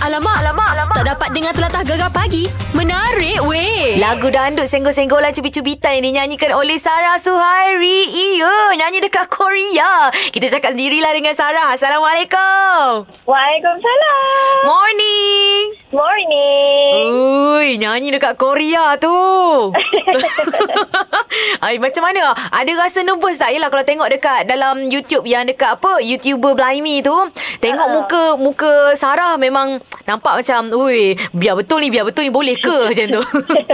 Alamak, alamak, alamak. Tak dapat dengar telatah gegar pagi. Menarik weh. Lagu dandut senggol-senggolan cubit-cubitan yang dinyanyikan oleh Sarah Suhairi. Iya, nyanyi dekat Korea. Kita cakap sendirilah dengan Sarah. Assalamualaikum. Waalaikumsalam. Morning. Morning. Ui, nyanyi dekat Korea tu. Ay, macam mana? Ada rasa nervous tak? Yelah kalau tengok dekat dalam YouTube yang dekat apa? YouTuber Blimey tu. Tengok Ha. muka muka Sarah memang nampak macam, ui, biar betul ni, biar betul ni boleh ke macam tu?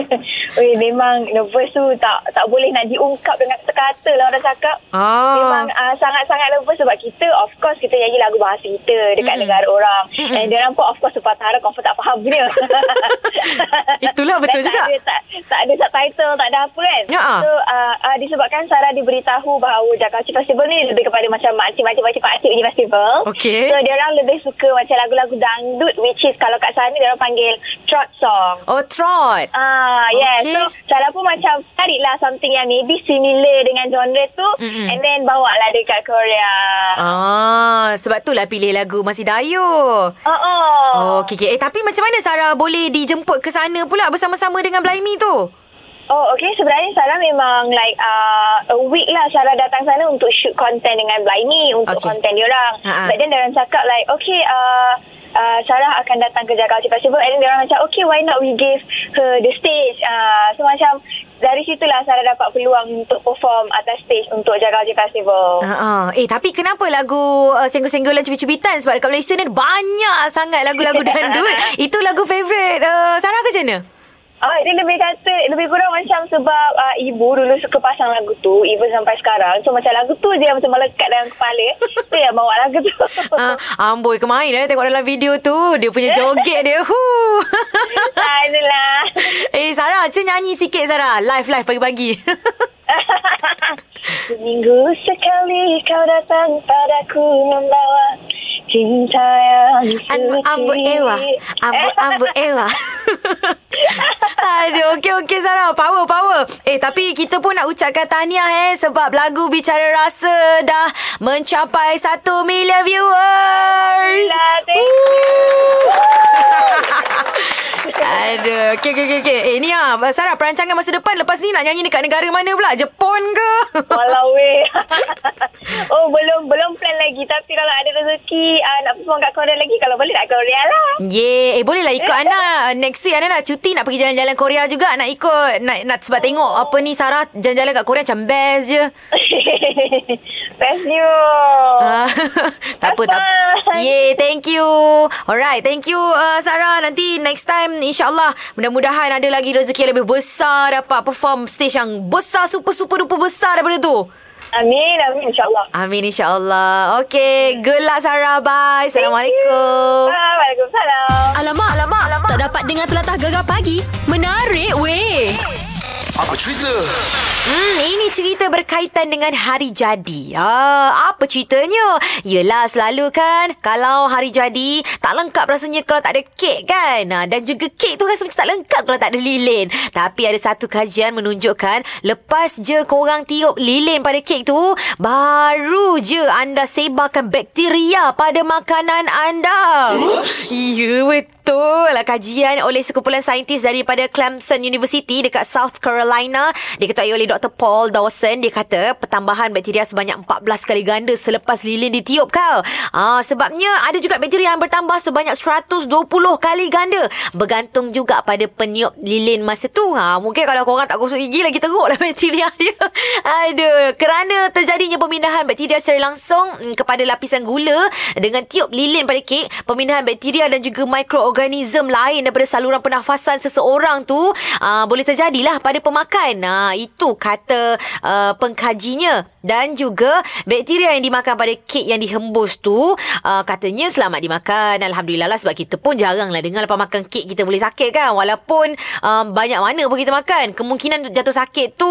Weh, memang nervous tu tak tak boleh nak diungkap dengan kata-kata lah orang cakap. ah. Memang uh, sangat-sangat nervous sebab kita of course kita nyanyi lagu bahasa kita dekat Mm-mm. negara orang. Mm-mm. And dia orang pun of course sepatah hara confirm tak faham punya. Itulah betul Dan juga. Tak ada, tak, tak ada subtitle, tak ada apa kan. Ya. So uh, uh, disebabkan Sarah diberitahu bahawa Jakarta Festival ni lebih kepada macam makcik-makcik makcik-makcik punya festival. Okey. So dia orang lebih suka macam lagu-lagu dangdut which is kalau kat sana dia orang panggil trot song. Oh, trot. Ah, yes. Okey. So, Sarah pun macam carilah something yang maybe similar dengan genre tu Mm-mm. and then bawa lah dekat Korea. Ah, sebab tu lah pilih lagu Masih Dayu. Oh, oh. Oh, okey, okey. Eh, tapi macam mana Sarah boleh dijemput ke sana pula bersama-sama dengan Blimey tu? Oh, okay. Sebenarnya Sarah memang like uh, a week lah Sarah datang sana untuk shoot content dengan Blimey untuk Okay. content diorang. Ha-ha. But then diorang cakap like, okay, uh, uh, Sarah akan datang ke Jakarta Festival and then diorang macam, okay, why not we give her the stage? Uh, so macam dari situlah Sarah dapat peluang untuk perform atas stage untuk Jakarta Festival. Uh, uh. Eh, tapi kenapa lagu uh, Senggol-senggolan cubit-cubitan? Sebab dekat Malaysia ni banyak sangat lagu-lagu dandut. Itu lagu favourite uh, Sarah ke macam mana? Ah, dia lebih kata lebih kurang macam sebab uh, ibu dulu suka pasang lagu tu even sampai sekarang. So macam lagu tu je macam melekat dalam kepala. so ya bawa lagu tu. Uh, amboi kemarin eh, tengok dalam video tu. Dia punya joget dia. Huh. Ah, Adalah. eh, Sarah, cuba nyanyi sikit Sarah. Live-live pagi-pagi. Seminggu sekali kau datang padaku membawa cinta yang suci. Ambut Ewa. Ambut, ambut Ewa. Aduh, okey okey Sarah. Power, power. Eh, tapi kita pun nak ucapkan tahniah eh sebab lagu Bicara Rasa dah mencapai 1 million viewers. Alhamdulillah, thank Aduh, okey okey okey. Okay. Eh, ni ah, Sarah perancangan masa depan lepas ni nak nyanyi dekat negara mana pula? Jepun ke? Walau weh. oh, belum belum plan lagi. Tapi kalau ada rezeki uh, nak perform kat Korea lagi, kalau boleh nak Korea lah. Yeah, eh boleh lah ikut Ana. Next week Ana nak cuti nak pergi jalan-jalan Korea juga. Nak ikut nak nak sebab tengok apa ni Sarah jalan-jalan kat Korea macam best je. Best you. Ah, tak apa tak. Yeah, thank you. Alright, thank you uh, Sarah. Nanti next time insya-Allah mudah-mudahan ada lagi rezeki yang lebih besar dapat perform stage yang besar super super duper besar daripada tu. Amin, amin insyaAllah. Amin insya-Allah. Okay, good luck Sarah. Bye. Assalamualaikum. Waalaikumsalam. Alamak, alamak, alamak. Tak dapat dengar telatah gegar pagi. Menarik weh. Apa cerita? Hmm, ini cerita berkaitan dengan hari jadi. Ah, apa ceritanya? Yelah, selalu kan kalau hari jadi tak lengkap rasanya kalau tak ada kek kan? Ah, dan juga kek tu rasa macam tak lengkap kalau tak ada lilin. Tapi ada satu kajian menunjukkan lepas je korang tiup lilin pada kek tu, baru je anda sebarkan bakteria pada makanan anda. Ya, betul. Lah kajian oleh sekumpulan saintis daripada Clemson University dekat South Carolina diketuai oleh Dr. Paul Dawson. Dia kata pertambahan bakteria sebanyak 14 kali ganda selepas lilin ditiup kau. Ah, sebabnya ada juga bakteria yang bertambah sebanyak 120 kali ganda. Bergantung juga pada peniup lilin masa tu. Ha, mungkin kalau korang tak gosok gigi lagi teruk lah bakteria dia. Aduh. Kerana terjadinya pemindahan bakteria secara langsung mm, kepada lapisan gula dengan tiup lilin pada kek, pemindahan bakteria dan juga mikroorganism lain daripada saluran pernafasan seseorang tu uh, boleh terjadilah pada pemakan. Uh, itu kata uh, pengkajinya. Dan juga bakteria yang dimakan pada kek yang dihembus tu uh, katanya selamat dimakan. Alhamdulillah lah sebab kita pun jarang lah dengar lepas makan kek kita boleh sakit kan. Walaupun um, banyak mana pun kita makan. Kemungkinan jatuh sakit tu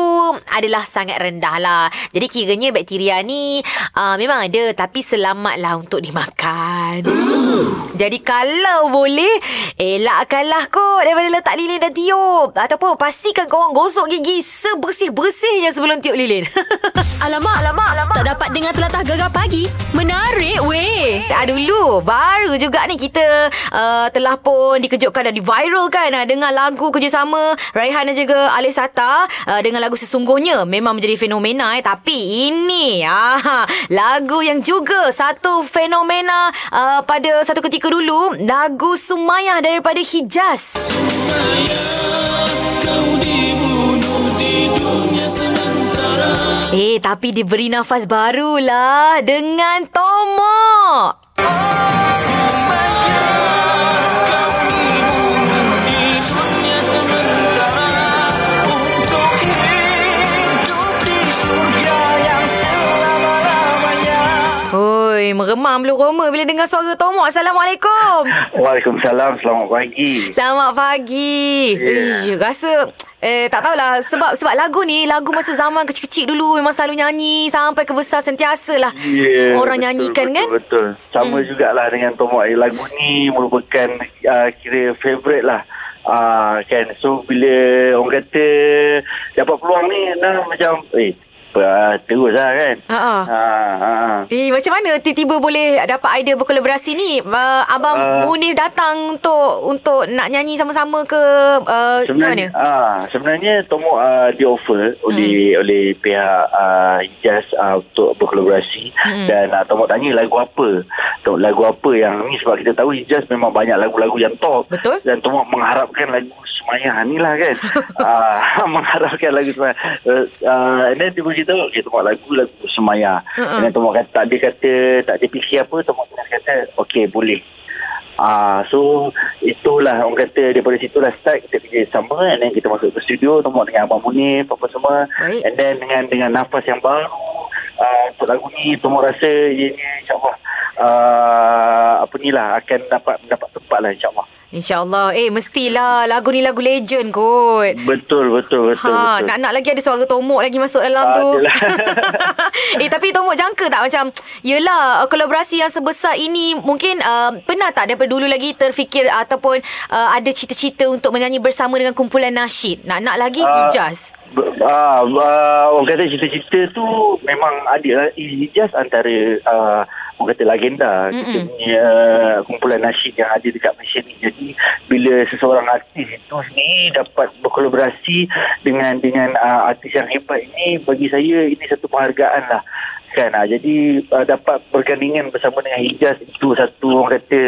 adalah sangat rendah lah. Jadi kiranya bakteria ni uh, memang ada tapi selamatlah untuk dimakan. Jadi kalau boleh Elakkanlah kot Daripada letak lilin dan tiup Ataupun pastikan korang gosok gosok gigi sebersih-bersihnya sebelum tiup lilin. Alamak, alamak, alamak. Tak dapat dengar telatah gegar pagi. Menarik weh. Tak dulu Baru juga ni kita uh, Telah pun dikejutkan dan viral kan uh, Dengan lagu kerjasama Raihan dan juga Alif Sata uh, Dengan lagu sesungguhnya Memang menjadi fenomena eh. Tapi ini uh, Lagu yang juga Satu fenomena uh, Pada satu ketika dulu Lagu Sumayah daripada Hijaz Eh, tapi diberi nafas barulah dengan Tomok. Oi, meremam belum Roma bila dengar suara Tomok. Assalamualaikum. Waalaikumsalam. Selamat pagi. Selamat pagi. Yeah. rasa eh tak tahulah sebab sebab lagu ni lagu masa zaman kecil-kecil dulu memang selalu nyanyi sampai ke besar sentiasa lah. Ya, Orang betul, nyanyikan betul, kan? Betul. Sama hmm. jugalah dengan Tomok. Eh, Lagu ni merupakan uh, kira favourite lah. Uh, kan so bila orang kata dapat peluang ni nah macam eh uh, terus lah kan Ha ah. ha, ha. Eh macam mana tiba-tiba boleh dapat idea berkolaborasi ni? Uh, abang uh, Uh, Munif datang untuk untuk nak nyanyi sama-sama ke uh, macam mana? Ah, sebenarnya Tomok uh, di offer oleh oleh pihak uh, Hijaz uh, untuk berkolaborasi Hmm. dan uh, Tomok tanya lagu apa Tomok, lagu apa yang ni sebab kita tahu Hijaz memang banyak lagu-lagu yang top Betul. dan Tomok mengharapkan lagu Semayah ni lah kan. Uh, mengharapkan lagu Semayah uh, uh, and then dia beritahu okay, Tomok lagu lagu Semayah Mm-mm. and then Tomok kata tak ada kata tak ada fikir apa Tomok terus kata okey boleh. Ah, so itulah orang kata daripada situlah start kita kerja sama and then kita masuk ke studio temu dengan Abang Munif apa semua. Baik. and then dengan dengan nafas yang baru uh, untuk lagu ni temu rasa ianya insyaAllah. Uh, apa ni lah akan dapat mendapat tempat lah insyaAllah InsyaAllah. Eh, mestilah lagu ni lagu legend kot. betul betul betul ha, betul nak-nak lagi ada suara Tomok lagi masuk dalam Ah, tu. eh, tapi Tomok jangka tak macam, yelah, uh, kolaborasi yang sebesar ini mungkin uh, pernah tak daripada dulu lagi terfikir ataupun uh, ada cita-cita untuk menyanyi bersama dengan kumpulan nasyid? Nak-nak lagi Hijaz. Be- Ah, uh, orang kata cita-cita tu memang ada lah. Hijaz antara uh, orang kata legenda Mm-mm. kita punya uh, kumpulan nasyid yang ada dekat Malaysia ni. Jadi bila seseorang artis itu sendiri dapat berkolaborasi dengan dengan uh, artis yang hebat ini bagi saya ini satu penghargaan lah kan uh, jadi uh, dapat bergandingan bersama dengan Hijaz itu satu orang kata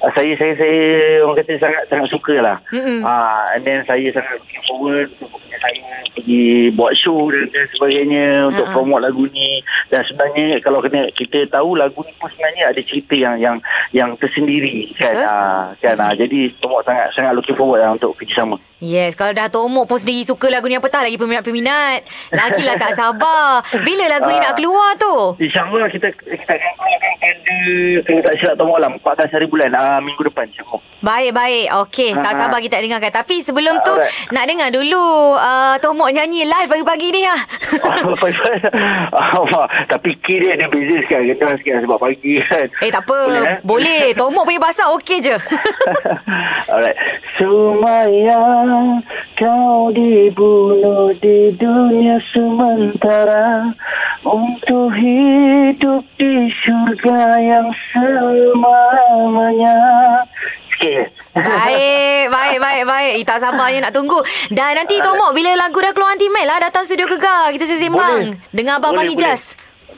uh, saya saya saya orang kata sangat sangat suka lah Mm-mm. Ah, and then saya sangat looking forward untuk saya pergi buat show dan, dan sebagainya untuk Ha-ha. promote lagu ni dan sebenarnya kalau kena kita tahu lagu ni pun sebenarnya ada cerita yang yang yang tersendiri kan Betul. ah, kan ah, jadi semua sangat sangat looking forward lah untuk kerjasama Yes, kalau dah Tomok pun sendiri suka lagu ni apatah lagi peminat-peminat. Lagilah tak sabar. Bila lagu ni Ah. nak keluar tu? InsyaAllah kita kita akan keluarkan pada kalau tak silap tamu alam 14 hari bulan ah, minggu depan insyaAllah Baik-baik. Okey, tak Ha. sabar kita dengarkan. Tapi sebelum tu, Alright. nak dengar dulu uh, Tomok nyanyi live pagi-pagi ni ha. Ah, Tapi kira dia beza sekarang Kita sekarang sebab pagi kan eh, tak apa. Boleh, eh? Boleh. Tomok punya bahasa okey je. Alright. Sumaya, kau dibunuh di dunia sementara untuk hidup di surga yang selamanya. Sikit. baik, baik, baik, baik. Eh, tak sabarnya nak tunggu. Dan nanti Tomok, bila lagu dah keluar nanti Mel lah datang studio Gegar. Kita sesimbang. Boleh. Dengan Abang-Abang Boleh, Hijaz.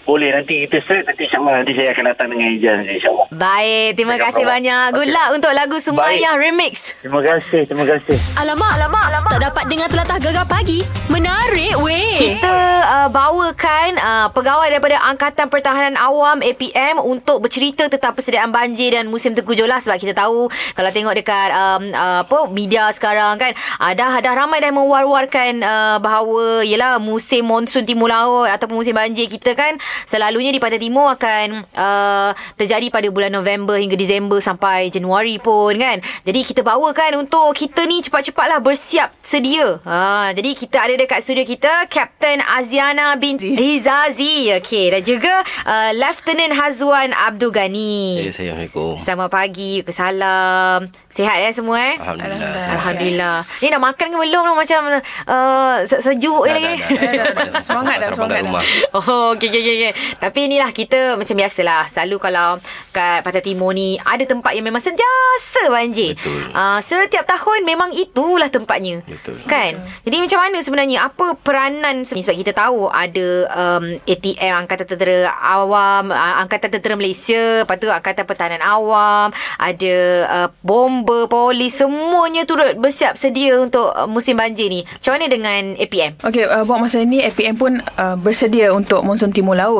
Boleh nanti kita set nanti insyaAllah nanti saya akan datang dengan Ijaz insyaAllah. Baik, terima Dengan kasih banyak. Good luck untuk lagu Semayah Remix. Terima kasih, terima kasih. Alamak, alamak, alamak. Tak dapat dengar telatah gegar pagi. Menarik weh. Kita uh, bawakan uh, pegawai daripada Angkatan Pertahanan Awam APM untuk bercerita tentang persediaan banjir dan musim tengkujuh lah sebab kita tahu kalau tengok dekat um, uh, apa media sekarang kan uh, dah dah ramai dah mewar-warkan uh, bahawa yalah musim monsun timur laut ataupun musim banjir kita kan selalunya di Pantai Timur akan uh, terjadi pada bulan November hingga Disember sampai Januari pun kan. Jadi kita bawakan untuk kita ni cepat-cepatlah bersiap sedia. Ha, jadi kita ada dekat studio kita Captain Aziana binti Hizazi. Okey dan juga uh, Lieutenant Hazwan Abdul Ghani. Ya, Assalamualaikum. Selamat pagi, salam. Sihat ya semua eh? Alhamdulillah. Alhamdulillah. Ni dah makan ke belum? Macam uh, se- sejuk je Dah, lagi. dah, dah, dah, dah. Semangat dah, semangat dah. Oh, okey, okey, okey. Okey. Tapi inilah kita macam biasalah. Selalu kalau kat Pantai Timur ni ada tempat yang memang sentiasa banjir. Betul. Uh, setiap tahun memang itulah tempatnya. Betul. Kan? Jadi macam mana sebenarnya? Apa peranan sebenarnya? Sebab kita tahu ada um, ATM Angkatan Tentera Awam, uh, Angkatan Tentera Malaysia, lepas tu Angkatan Pertahanan Awam, ada uh, bomber, polis, semuanya turut bersiap sedia untuk uh, musim banjir ni. Macam mana dengan APM? Okey, uh, buat masa ini APM pun uh, bersedia untuk monsun timur laut.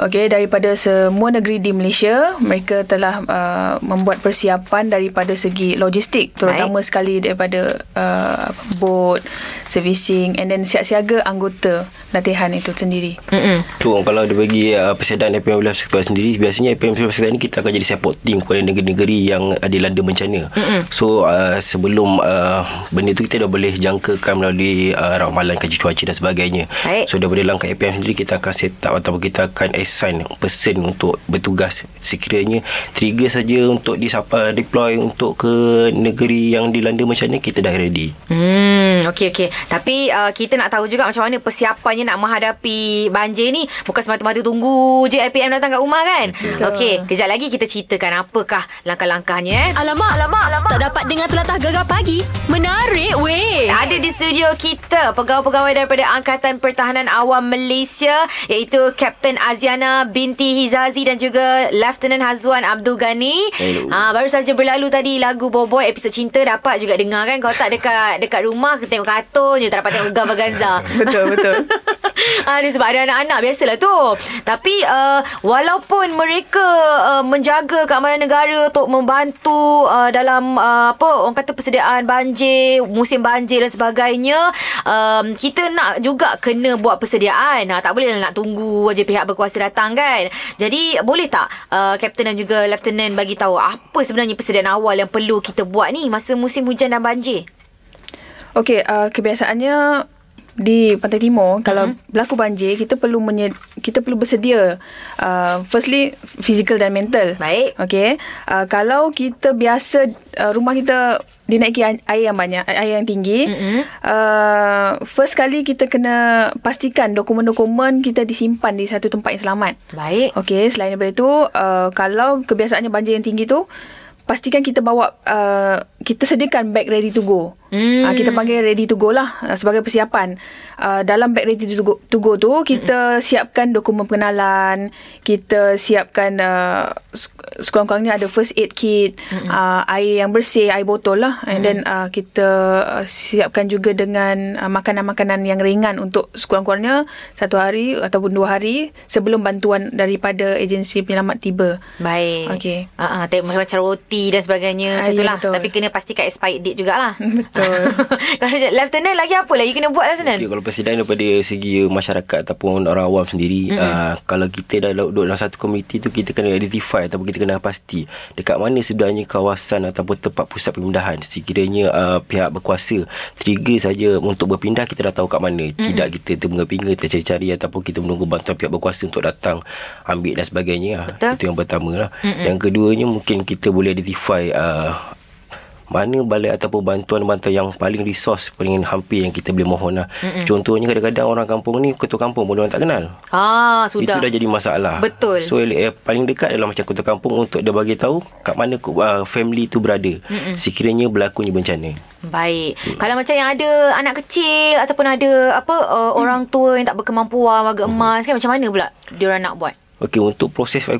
Okey, daripada semua negeri di Malaysia, mereka telah uh, membuat persiapan daripada segi logistik, terutama Baik. sekali daripada uh, bot, servicing and then siap-siaga anggota latihan itu sendiri. Mm-mm. Tu kalau dia bagi uh, persediaan APM Wilayah Persekutuan sendiri biasanya APM Wilayah Persekutuan ni kita akan jadi support team kepada negeri-negeri yang ada dilanda bencana. Mm-hmm. So uh, sebelum uh, benda tu kita dah boleh jangkakan melalui uh, ramalan kaji cuaca dan sebagainya. Baik. So daripada langkah APM sendiri kita akan set up ataupun kita akan assign person untuk bertugas sekiranya trigger saja untuk disapa deploy untuk ke negeri yang dilanda bencana kita dah ready. Hmm, okey okey. Tapi uh, kita nak tahu juga macam mana persiapannya nak menghadapi banjir ni. Bukan semata-mata tunggu je IPM datang kat rumah kan? Okey, kejap lagi kita ceritakan apakah langkah-langkahnya eh. Alamak, alamak, alamak. Tak dapat dengar telatah gegar pagi. Menarik weh. Ada di studio kita pegawai-pegawai daripada Angkatan Pertahanan Awam Malaysia iaitu Kapten Aziana binti Hizazi dan juga Lieutenant Hazwan Abdul Ghani. Hello. Ha, baru saja berlalu tadi lagu Boboy episod cinta dapat juga dengar kan kalau tak dekat dekat rumah tengok kartun je tak dapat tengok Gava Ganza. Betul, betul. Ada sebab ada anak-anak biasalah tu. Tapi uh, walaupun mereka uh, menjaga keamanan negara untuk membantu uh, dalam uh, apa orang kata persediaan banjir, musim banjir dan sebagainya, um, kita nak juga kena buat persediaan. Ha, tak boleh lah nak tunggu aja pihak berkuasa datang kan. Jadi boleh tak uh, Kapten dan juga Lieutenant bagi tahu apa sebenarnya persediaan awal yang perlu kita buat ni masa musim hujan dan banjir? Okey, uh, kebiasaannya di Pantai Timur mm-hmm. kalau berlaku banjir kita perlu menye- kita perlu bersedia uh, firstly physical dan mental. Baik. Okey. Uh, kalau kita biasa uh, rumah kita dinaiki ai- air yang banyak, air yang tinggi, mm-hmm. uh, first kali kita kena pastikan dokumen-dokumen kita disimpan di satu tempat yang selamat. Baik. Okey, selain daripada itu, uh, kalau kebiasaannya banjir yang tinggi tu, pastikan kita bawa, uh, kita sediakan bag ready to go. Hmm. Uh, kita panggil ready to go lah uh, sebagai persiapan. Uh, dalam bag ready to go, to go tu, kita siapkan dokumen pengenalan, kita siapkan uh, se- sekurang-kurangnya ada first aid kit, uh, air yang bersih, air botol lah. And then uh, kita uh, siapkan juga dengan uh, makanan-makanan yang ringan untuk sekurang-kurangnya satu hari ataupun dua hari sebelum bantuan daripada agensi penyelamat tiba. Baik. Okey. Uh, uh, tengok macam roti dan sebagainya macam Ah, tu ya, lah. betul. Tapi kena pastikan expired date jugalah. Betul. Kalau Lieutenant lagi apa lagi kena buat Lieutenant? Okay, kalau persediaan daripada segi masyarakat ataupun orang awam sendiri mm-hmm. uh, kalau kita dah duduk dalam satu komuniti tu kita kena identify ataupun kita kena pasti dekat mana sebenarnya kawasan ataupun tempat pusat pemindahan sekiranya uh, pihak berkuasa trigger saja untuk berpindah kita dah tahu kat mana mm-hmm. tidak kita terpinga-pinga tercari-cari ataupun kita menunggu bantuan pihak berkuasa untuk datang ambil dan sebagainya Betul. itu yang pertama lah mm-hmm. yang keduanya mungkin kita boleh identify uh, mana balai ataupun bantuan-bantuan yang paling resource paling hampir yang kita boleh mohon lah. Mm-mm. Contohnya kadang-kadang orang kampung ni ketua kampung pun orang tak kenal. Ah, sudah. Itu dah jadi masalah. Betul. So eh, paling dekat adalah macam ketua kampung untuk dia bagi tahu kat mana uh, family tu berada. Mm-mm. Sekiranya berlakunya bencana. Baik. Kalau macam yang ada anak kecil ataupun ada apa uh, orang tua yang tak berkemampuan, warga emas kan macam mana pula diorang nak buat? Okey untuk proses uh,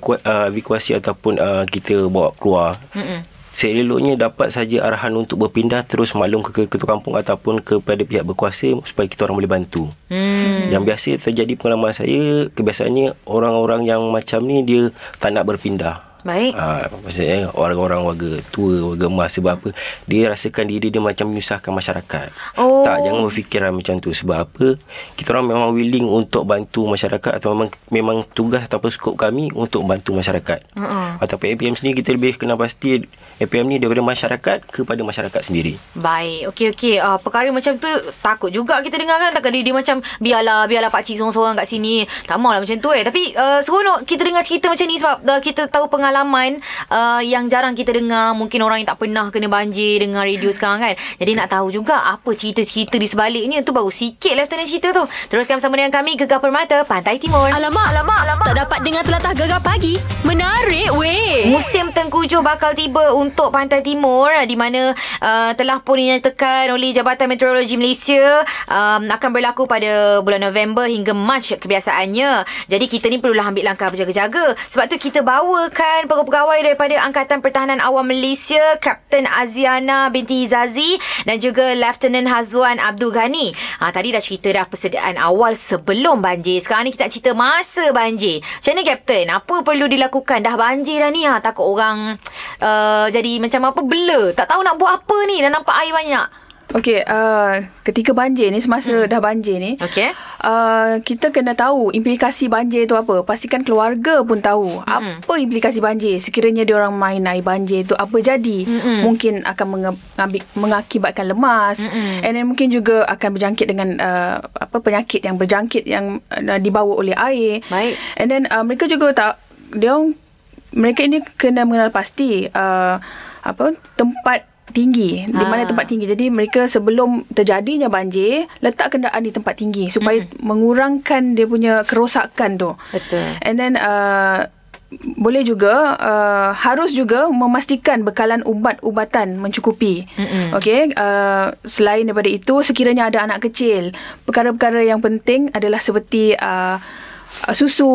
evakuasi ataupun uh, kita bawa keluar. Mm-mm. Seeloknya dapat saja arahan untuk berpindah terus maklum ke ke ketua kampung ataupun kepada pihak berkuasa supaya kita orang boleh bantu. Hmm. Yang biasa terjadi pengalaman saya kebiasaannya orang-orang yang macam ni dia tak nak berpindah. Baik. Ha, maksudnya orang-orang warga tua, warga emas sebab apa? Dia rasakan diri dia macam menyusahkan masyarakat. Oh. Tak, jangan berfikiran macam tu. Sebab apa? Kita orang memang willing untuk bantu masyarakat atau memang memang tugas ataupun skop kami untuk bantu masyarakat. Mm-mm. Ataupun APM sendiri kita lebih kena pasti APM ni daripada masyarakat kepada masyarakat sendiri. Baik, okey okey. Uh, perkara macam tu takut juga kita dengar kan takkan dia, dia macam biarlah biarlah pak cik seorang-seorang kat sini. Tak maulah macam tu eh. Tapi uh, seronok kita dengar cerita macam ni sebab uh, kita tahu pengalaman uh, yang jarang kita dengar. Mungkin orang yang tak pernah kena banjir dengar radio sekarang kan. Jadi nak tahu juga apa cerita-cerita di sebaliknya tu baru sikit Lieutenant cerita tu. Teruskan bersama dengan kami Gegar Permata Pantai Timur. Alamak, alamak, alamak. Tak dapat dengar telatah gegar pagi. Menarik weh. Musim tengkujuh bakal tiba untuk Pantai Timur di mana uh, telah pun dinyatakan oleh Jabatan Meteorologi Malaysia um, akan berlaku pada bulan November hingga Mac kebiasaannya. Jadi kita ni perlulah ambil langkah berjaga-jaga. Sebab tu kita bawakan pegawai daripada Angkatan Pertahanan Awam Malaysia, Kapten Aziana binti Izazi dan juga Lieutenant Hazwan Abdul Ghani. Ha, tadi dah cerita dah persediaan awal sebelum banjir. Sekarang ni kita nak cerita masa banjir. Macam mana Kapten? Apa perlu dilakukan? Dah banjir dah ni. Ha, takut orang uh, jadi macam apa bela. Tak tahu nak buat apa ni. Dah nampak air banyak. Okey, uh, ketika banjir ni semasa hmm. dah banjir ni, Okey. uh, kita kena tahu implikasi banjir tu apa. Pastikan keluarga pun tahu hmm. apa implikasi banjir. Sekiranya dia orang main air banjir tu apa jadi? Hmm. Mungkin akan mengambil, mengakibatkan lemas hmm. and then mungkin juga akan berjangkit dengan uh, apa penyakit yang berjangkit yang uh, dibawa oleh air. Baik. And then uh, mereka juga tak dia orang mereka ini kena mengenal pasti uh, apa tempat tinggi di mana Ah. tempat tinggi jadi mereka sebelum terjadinya banjir letak kenderaan di tempat tinggi supaya mm. mengurangkan dia punya kerosakan tu Betul. and then uh, boleh juga uh, harus juga memastikan bekalan ubat-ubatan mencukupi. Okey, uh, selain daripada itu sekiranya ada anak kecil, perkara-perkara yang penting adalah seperti uh, uh, susu,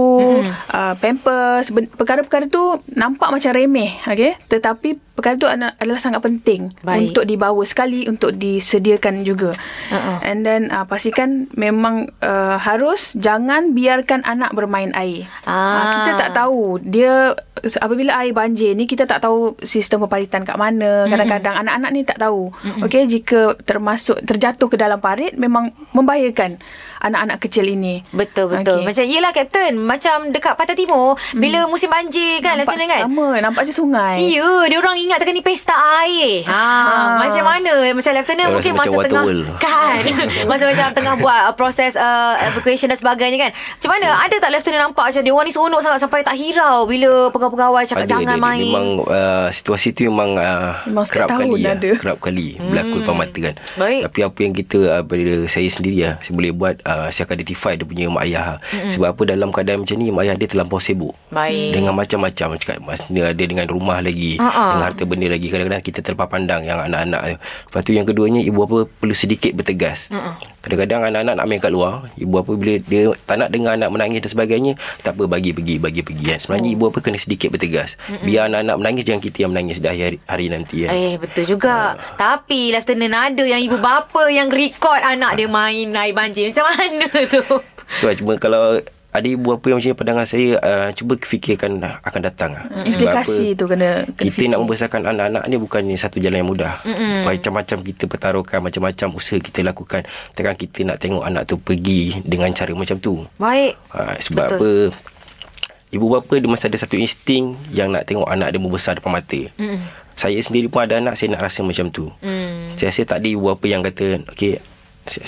uh, pampers, ben- perkara-perkara tu nampak macam remeh, okey? Tetapi perkara tu adalah sangat penting Baik. untuk dibawa sekali untuk disediakan juga. Uh-uh. And then uh, pastikan memang uh, harus jangan biarkan anak bermain air. Ah. Uh, kita tak tahu dia apabila air banjir ni kita tak tahu sistem peparitan kat mana. Kadang-kadang anak-anak ni tak tahu. Okey jika termasuk terjatuh ke dalam parit memang membahayakan anak-anak kecil ini. Betul betul. Okey. Macam yelah Kapten, macam dekat Pantai Timur bila musim banjir kan Nampak Lieutenant kan? sama, nampak je sungai. Ya, dia orang ingat tekan ni pesta air. Ha, macam mana? Macam Lieutenant Dia mungkin masa tengah waterworld. kan. masa macam tengah buat uh, proses uh, evacuation dan sebagainya kan. Macam mana? Ada tak Lieutenant nampak macam dia orang ni seronok sangat sampai tak hirau bila pegawai-pegawai cakap Ada, jangan dia, main. Dia, memang uh, situasi tu memang uh, Memang kerap kali ada. kerap kali berlaku depan mata kan. Baik. Tapi apa yang kita uh, pada saya sendiri lah saya boleh buat uh, saya akan identify dia punya mak ayah. Mm-hmm. Sebab apa dalam keadaan macam ni mak ayah dia terlampau sibuk. Baik. Dengan macam-macam cakap maksudnya ada dengan rumah lagi, Ha-ha. uh-uh. dengan harta benda lagi. Kadang-kadang kita terlepas pandang yang anak-anak tu. Lepas tu yang keduanya ibu apa perlu sedikit bertegas. Ha-ha. Kadang-kadang anak-anak nak main kat luar, ibu apa bila dia tak nak dengar anak menangis dan sebagainya, tak apa bagi pergi, bagi pergi kan. Sebenarnya oh. ibu apa kena sedikit bertegas. Mm-mm. Biar anak-anak menangis jangan kita yang menangis dah hari, hari nanti kan. Eh betul juga Tapi Lieutenant ada yang ibu bapa Yang record anak dia main air banjir Macam mana tu Tu lah, cuma kalau ada ibu apa yang macam ni pandangan saya uh, cuba fikirkan dah akan datang lah. Implikasi tu kena, kena kita fikir. nak membesarkan anak-anak ni bukan ni satu jalan yang mudah. Mm-mm. Macam-macam kita pertaruhkan, macam-macam usaha kita lakukan. Takkan kita nak tengok anak tu pergi dengan cara macam tu. Baik Ha, sebab Betul. Apa Ibu bapa dia masih ada satu insting Yang nak tengok anak dia membesar depan mata mm. Saya sendiri pun ada anak Saya nak rasa macam tu Hmm. Saya rasa tak ada ibu bapa yang kata Okay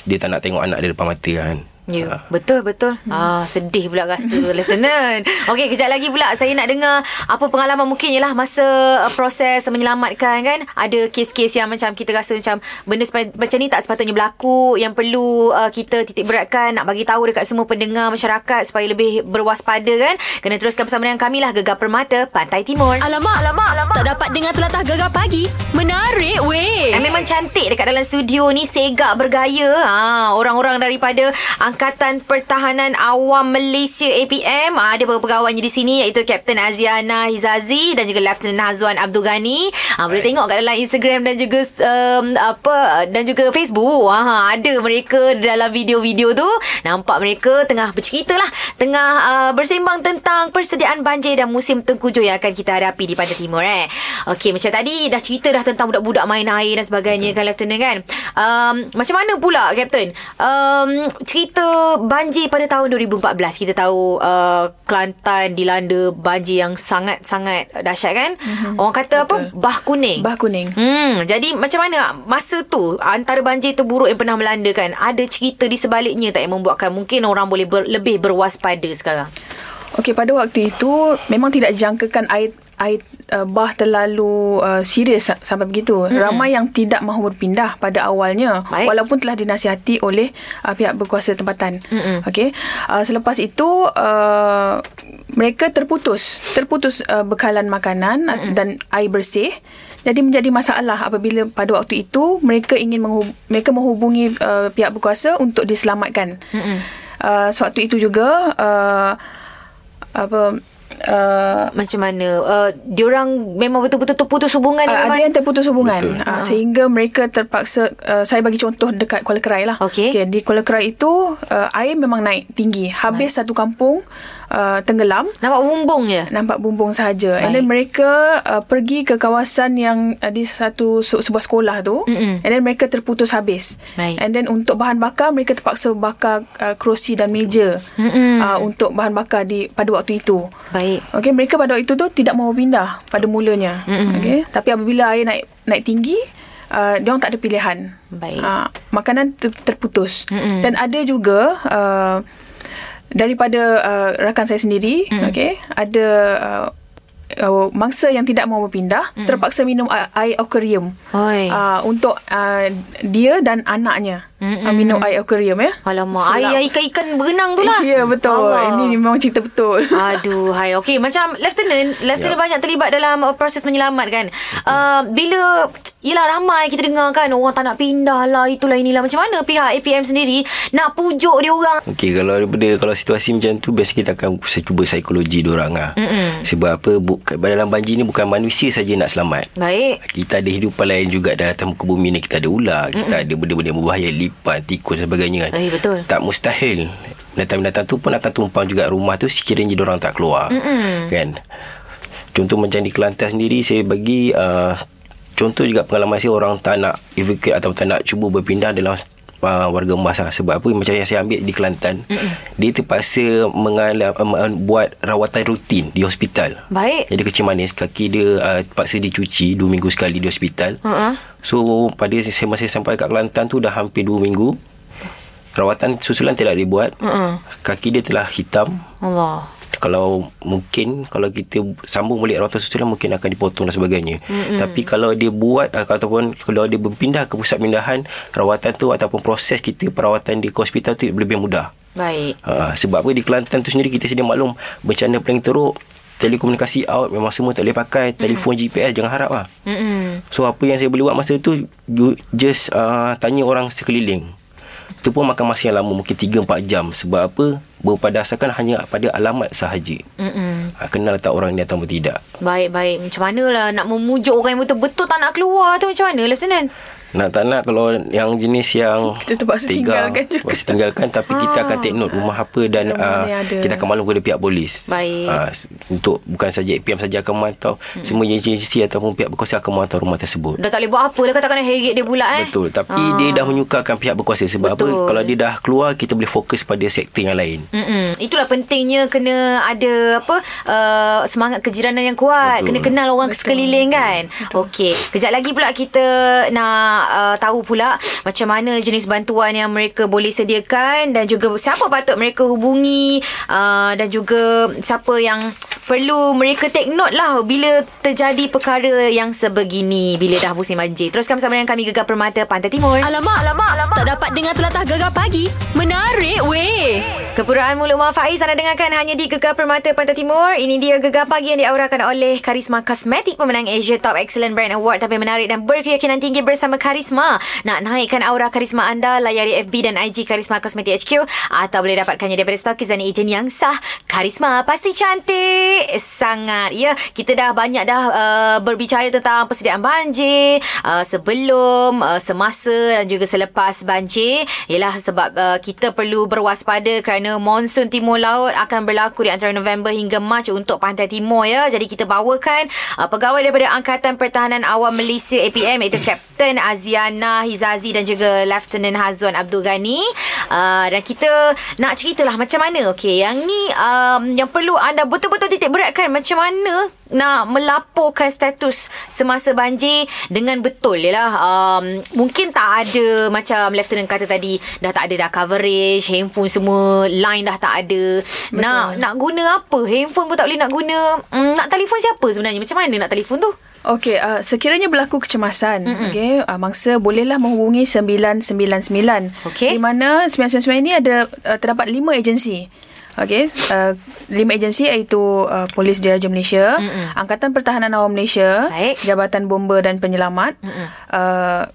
Dia tak nak tengok anak dia depan mata kan Ya, betul betul. Hmm. Ah, sedih pula rasa Lieutenant. Okey, kejap lagi pula saya nak dengar apa pengalaman mungkin ialah masa uh, proses menyelamatkan kan. Ada kes-kes yang macam kita rasa macam benda sepa- macam ni tak sepatutnya berlaku yang perlu uh, kita titik beratkan nak bagi tahu dekat semua pendengar masyarakat supaya lebih berwaspada kan. Kena teruskan bersama dengan kami lah Gegar Permata Pantai Timur. Alamak, alamak, alamak. Tak dapat dengar telatah gegar pagi. Menarik weh. Memang cantik dekat dalam studio ni segak bergaya. Ha, orang-orang daripada Angkatan Pertahanan Awam Malaysia APM. Ada pegawainya di sini iaitu Kapten Aziana Hizazi dan juga Lieutenant Hazwan Abdul Ghani. Ha, boleh tengok kat dalam Instagram dan juga um, apa dan juga Facebook. Ha, ada mereka dalam video-video tu nampak mereka tengah bercerita lah, tengah uh, bersembang tentang persediaan banjir dan musim tengkujuh yang akan kita hadapi di Pantai Timur eh. Okey, macam tadi dah cerita dah tentang budak-budak main air dan sebagainya kan Lieutenant kan. Um, macam mana pula Captain? Um, cerita banjir pada tahun 2014 kita tahu uh, Kelantan dilanda banjir yang sangat-sangat dahsyat kan. Mm-hmm. Orang kata Betul. apa? Bah kuning. Bah kuning. Hmm, jadi macam mana masa tu antara banjir terburuk yang pernah melanda kan? Ada cerita di sebaliknya tak yang membuatkan mungkin orang boleh ber, lebih berwaspada sekarang? Okey, pada waktu itu memang tidak dijangkakan air air uh, bah terlalu uh, serius sampai begitu. Mm-hmm. Ramai yang tidak mahu berpindah pada awalnya Baik. walaupun telah dinasihati oleh uh, pihak berkuasa tempatan. Mm-hmm. Okey. Uh, selepas itu uh, mereka terputus, terputus uh, bekalan makanan mm-hmm. dan air bersih. Jadi menjadi masalah apabila pada waktu itu mereka ingin menghub- mereka menghubungi uh, pihak berkuasa untuk diselamatkan. Mm-hmm. Uh, sewaktu itu juga uh, apa Uh, macam mana? Uh, diorang memang betul-betul terputus hubungan uh, ada yang terputus hubungan. Uh, sehingga mereka terpaksa uh, saya bagi contoh dekat Kuala Kerai lah. Okay. Okay, di Kuala Kerai itu uh, air memang naik tinggi. Habis naik. satu kampung uh, tenggelam. Nampak bumbung je? Nampak bumbung saja. And then mereka uh, pergi ke kawasan yang uh, di satu se- sebuah sekolah tu. Mm-mm. And then mereka terputus habis. Baik. And then untuk bahan bakar mereka terpaksa bakar uh, kerusi dan meja uh, untuk bahan bakar di pada waktu itu. Baik. Okay, mereka pada waktu itu tu tidak mahu pindah pada mulanya. Okay, tapi apabila air naik naik tinggi Uh, dia orang tak ada pilihan. Baik. Uh, makanan ter- terputus. Mm-mm. Dan ada juga uh, daripada uh, rakan saya sendiri mm. okey ada uh, uh, mangsa yang tidak mahu berpindah mm. terpaksa minum air aquarium uh, untuk uh, dia dan anaknya uh, minum air aquarium ya? Alamak air ikan-ikan berenang tu lah. Ya betul. Allah. ini memang cerita betul. Aduh hai. Okey macam lieutenant lieutenant ya. banyak terlibat dalam uh, proses menyelamatkan. Uh, bila Yelah ramai kita dengar kan Orang tak nak pindah lah Itulah inilah. Macam mana pihak APM sendiri Nak pujuk dia orang? Okey kalau daripada Kalau situasi macam tu Biasa kita akan Cuba psikologi dia orang lah. Mm-mm. Sebab apa bu, Dalam banjir ni Bukan manusia saja nak selamat. Baik. Kita ada hidupan lain juga Dalam muka bumi ni Kita ada ular Mm-mm. Kita ada benda-benda yang berbahaya Lipat, tikus dan sebagainya kan. Eh betul. Tak mustahil. Binatang-binatang tu pun akan tumpang juga rumah tu Sekiranya dia orang tak keluar. Mm-mm. Kan? Contoh macam di Kelantan sendiri Saya bagi uh, contoh juga pengalaman saya orang tak nak evacuate atau tak nak cuba berpindah dalam uh, warga emas lah. sebab apa macam yang saya ambil di Kelantan Mm-mm. dia terpaksa mengalam, uh, buat rawatan rutin di hospital baik jadi kecil manis kaki dia uh, terpaksa dicuci 2 minggu sekali di hospital uh-huh. so pada saya masa sampai kat Kelantan tu dah hampir 2 minggu rawatan susulan tidak dibuat uh-uh. kaki dia telah hitam Allah kalau mungkin kalau kita sambung balik rawatan susulan mungkin akan dipotong dan sebagainya. Mm-hmm. Tapi kalau dia buat uh, ataupun kalau dia berpindah ke pusat pindahan rawatan tu ataupun proses kita perawatan di hospital tu lebih mudah. Baik. Uh, sebab apa di Kelantan tu sendiri kita sedia maklum bencana paling teruk telekomunikasi out memang semua tak boleh pakai telefon mm. GPS jangan harap lah. Mm-hmm. So apa yang saya boleh buat masa tu just uh, tanya orang sekeliling. Itu pun makan masa yang lama Mungkin 3-4 jam. Sebab apa? Berpadasarkan hanya pada alamat sahaja. Mm-mm. Ha, kenal tak orang ni atau tidak? Baik-baik Macam mana lah Nak memujuk orang yang betul-betul Tak nak keluar tu. Macam mana Lieutenant nak tak nak kalau yang jenis yang kita terpaksa tinggalkan juga. Terpaksa tinggalkan tapi ha. kita akan take note rumah apa dan uh, kita akan maklum kepada pihak polis. Baik. Uh, untuk bukan saja PM saja akan memantau, hmm. semua agensi ataupun pihak berkuasa akan memantau rumah tersebut. Dah tak boleh buat apa dah katakan heret dia pula eh. Betul, tapi ha. dia dah menyukakan pihak berkuasa sebab Betul. apa? Kalau dia dah keluar kita boleh fokus pada sektor yang lain. Mm-mm. Itulah pentingnya kena ada apa uh, semangat kejiranan yang kuat, Betul. kena kenal orang Betul. sekeliling kan. Okey, kejap lagi pula kita nak uh, tahu pula macam mana jenis bantuan yang mereka boleh sediakan dan juga siapa patut mereka hubungi uh, dan juga siapa yang perlu mereka take note lah bila terjadi perkara yang sebegini bila dah musim banjir. Teruskan bersama dengan kami Gegar Permata Pantai Timur. Alamak, alamak, alamak. Tak dapat dengar telatah Gegar pagi. Menarik weh. Kepuraan Mulut Mak Faiz anda dengarkan hanya di Gegar Permata Pantai Timur. Ini dia Gegar Pagi yang diaurakan oleh Karisma Kosmetik pemenang Asia Top Excellent Brand Award tapi menarik dan berkeyakinan tinggi bersama Karisma. Nak naikkan aura karisma anda, layari FB dan IG Karisma Kosmetik HQ atau boleh dapatkannya daripada stokis dan ejen yang sah. Karisma pasti cantik sangat. Ya, kita dah banyak dah uh, berbicara tentang persediaan banjir uh, sebelum, uh, semasa dan juga selepas banjir. Ialah sebab uh, kita perlu berwaspada kerana kerana monsun timur laut akan berlaku di antara November hingga Mac untuk pantai timur ya. Jadi kita bawakan uh, pegawai daripada Angkatan Pertahanan Awam Malaysia APM iaitu Kapten Aziana Hizazi dan juga Lieutenant Hazwan Abdul Ghani. Uh, dan kita nak ceritalah macam mana. Okey, yang ni um, yang perlu anda betul-betul titik beratkan macam mana nak melaporkan status semasa banjir dengan betul yalah um, mungkin tak ada macam lieutenant kata tadi dah tak ada dah coverage handphone semua line dah tak ada betul. nak nak guna apa handphone pun tak boleh nak guna um, nak telefon siapa sebenarnya macam mana nak telefon tu Okey, uh, sekiranya berlaku kecemasan, okey, uh, mangsa bolehlah menghubungi 999. Okey. Di mana 999 ini ada uh, terdapat lima agensi. Okey, uh, lima agensi iaitu uh, Polis Diraja Malaysia, Mm-mm. Angkatan Pertahanan Awam Malaysia, Baik. Jabatan Bomba dan Penyelamat, uh,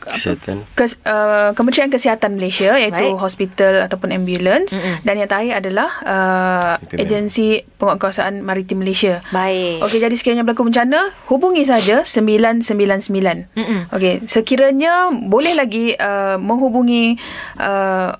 Kesihatan. kes, uh, Kementerian Kesihatan Malaysia iaitu Baik. hospital ataupun ambulans Mm-mm. dan yang terakhir adalah uh, agensi penguatkuasaan maritim Malaysia. Baik. Okey, jadi sekiranya berlaku bencana, hubungi saja 999. Mm-mm. Okey, sekiranya boleh lagi uh, menghubungi uh,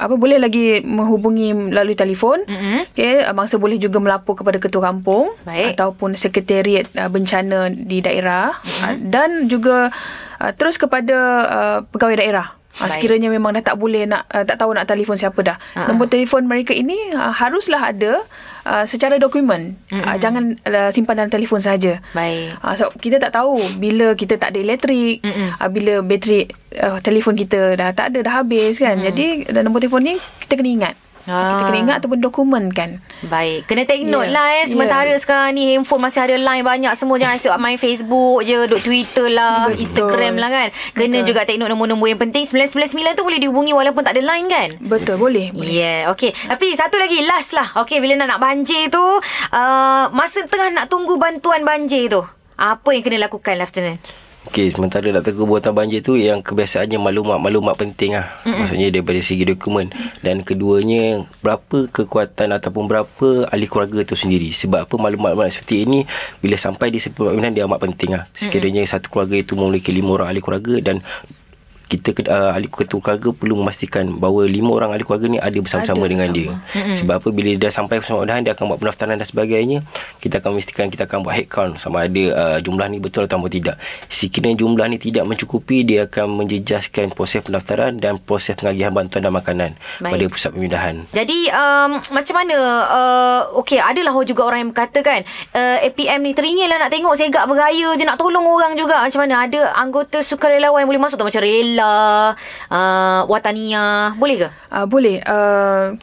apa boleh lagi menghubungi melalui telefon. Mm-mm. Okey, uh, mangsa boleh juga melapor kepada ketua kampung Baik. ataupun sekretariat uh, bencana di daerah mm-hmm. uh, dan juga uh, terus kepada uh, pegawai daerah. Uh, Baik. sekiranya memang dah tak boleh nak uh, tak tahu nak telefon siapa dah. Ah, Uh-huh. Nombor telefon mereka ini uh, haruslah ada uh, secara dokumen. Uh, jangan uh, simpan dalam telefon saja. Baik. Uh, so kita tak tahu bila kita tak ada elektrik, uh, bila bateri uh, telefon kita dah tak ada dah habis kan. Jadi dan nombor telefon ni kita kena ingat. Ah. Kita kena ingat ataupun dokumen kan. Baik. Kena take note Ya. lah eh. Sementara Ya. sekarang ni handphone masih ada line banyak. Semua jangan asyik main Facebook je. Duk Twitter lah. Betul. Instagram lah kan. Kena Betul. juga take note nombor-nombor yang penting. 999 tu boleh dihubungi walaupun tak ada line kan? Betul, boleh. boleh. Yeah, okay. Tapi satu lagi, last lah. Okay, bila nak, nak banjir tu, uh, masa tengah nak tunggu bantuan banjir tu, apa yang kena lakukan, Lieutenant? Okey, sementara nak tunggu buatan banjir tu yang kebiasaannya maklumat-maklumat penting lah. Mm-hmm. Maksudnya daripada segi dokumen dan keduanya berapa kekuatan ataupun berapa ahli keluarga tu sendiri. Sebab apa maklumat-maklumat seperti ini bila sampai di sebuah pembinaan dia amat penting lah. Sekiranya mm-hmm. satu keluarga itu memiliki lima orang ahli keluarga dan kita uh, ahli ketua keluarga perlu memastikan bahawa lima orang ahli keluarga ni ada bersama-sama Ada dengan bersama. dia. Mm-hmm. Sebab apa bila dia dah sampai permudahan dia akan buat pendaftaran dan sebagainya, kita akan memastikan kita akan buat head count sama ada uh, jumlah ni betul atau tidak. Sekiranya jumlah ni tidak mencukupi, dia akan menjejaskan proses pendaftaran dan proses pengagihan bantuan dan makanan Baik. pada pusat pemindahan. Jadi um, macam mana uh, Okay adalah juga orang yang berkata kan uh, APM ni teringin lah nak tengok Segak bergaya je Nak tolong orang juga Macam mana Ada anggota sukarelawan yang boleh masuk tak Macam Rela uh, Watania Boleh ke? Uh, boleh. Uh,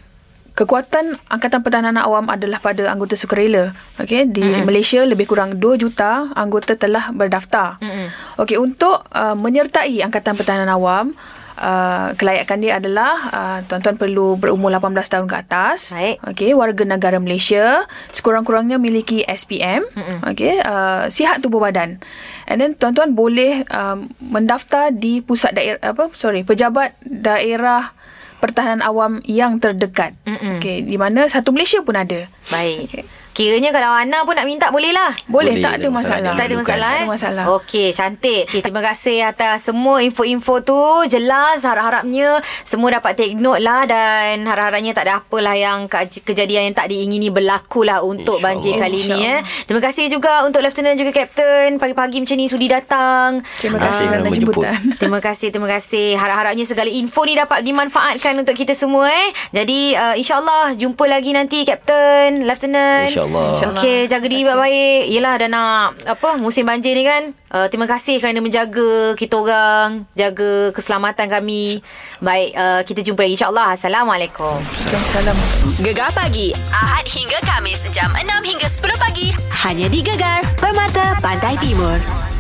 kekuatan Angkatan Pertahanan Awam adalah pada anggota sukarela. Okey, di mm-hmm. Malaysia lebih kurang 2 juta anggota telah berdaftar. Mm-mm. Okey, untuk uh, menyertai Angkatan Pertahanan Awam Uh, kelayakan dia adalah uh, tuan-tuan perlu berumur 18 tahun ke atas. Baik. Okey, warga negara Malaysia, sekurang-kurangnya miliki SPM, okey, uh, sihat tubuh badan. And then tuan-tuan boleh um, mendaftar di pusat daerah apa sorry, pejabat daerah pertahanan awam yang terdekat. Okey, di mana satu Malaysia pun ada. Baik Okey. Kiranya kalau Ana pun nak minta boleh lah Boleh, Boleh, tak ada tak ada masalah. masalah. Tak ada masalah Tak eh? ada masalah. Okey, cantik. Okay, terima kasih atas semua info-info tu. Jelas harap-harapnya semua dapat take note lah dan harap-harapnya tak ada apalah yang ke- kejadian yang tak diingini berlaku lah untuk InsyaAllah. banjir kali ni eh. Terima kasih juga untuk Lieutenant dan juga Captain pagi-pagi macam ni sudi datang. Terima kasih kerana kerana menjemput. jemputan. Terima kasih, terima kasih. Harap-harapnya segala info ni dapat dimanfaatkan untuk kita semua eh. Jadi uh, insyaAllah jumpa lagi nanti Captain, Lieutenant. InsyaAllah. Okey, jaga diri baik-baik. Yelah dah nak apa musim banjir ni kan. Uh, terima kasih kerana menjaga kita orang, jaga keselamatan kami. Baik, uh, kita jumpa lagi insyaAllah. Assalamualaikum. Assalamualaikum. Gegar pagi Ahad hingga Kamis jam 6 hingga 10 pagi hanya di Gegar Permata Pantai Timur.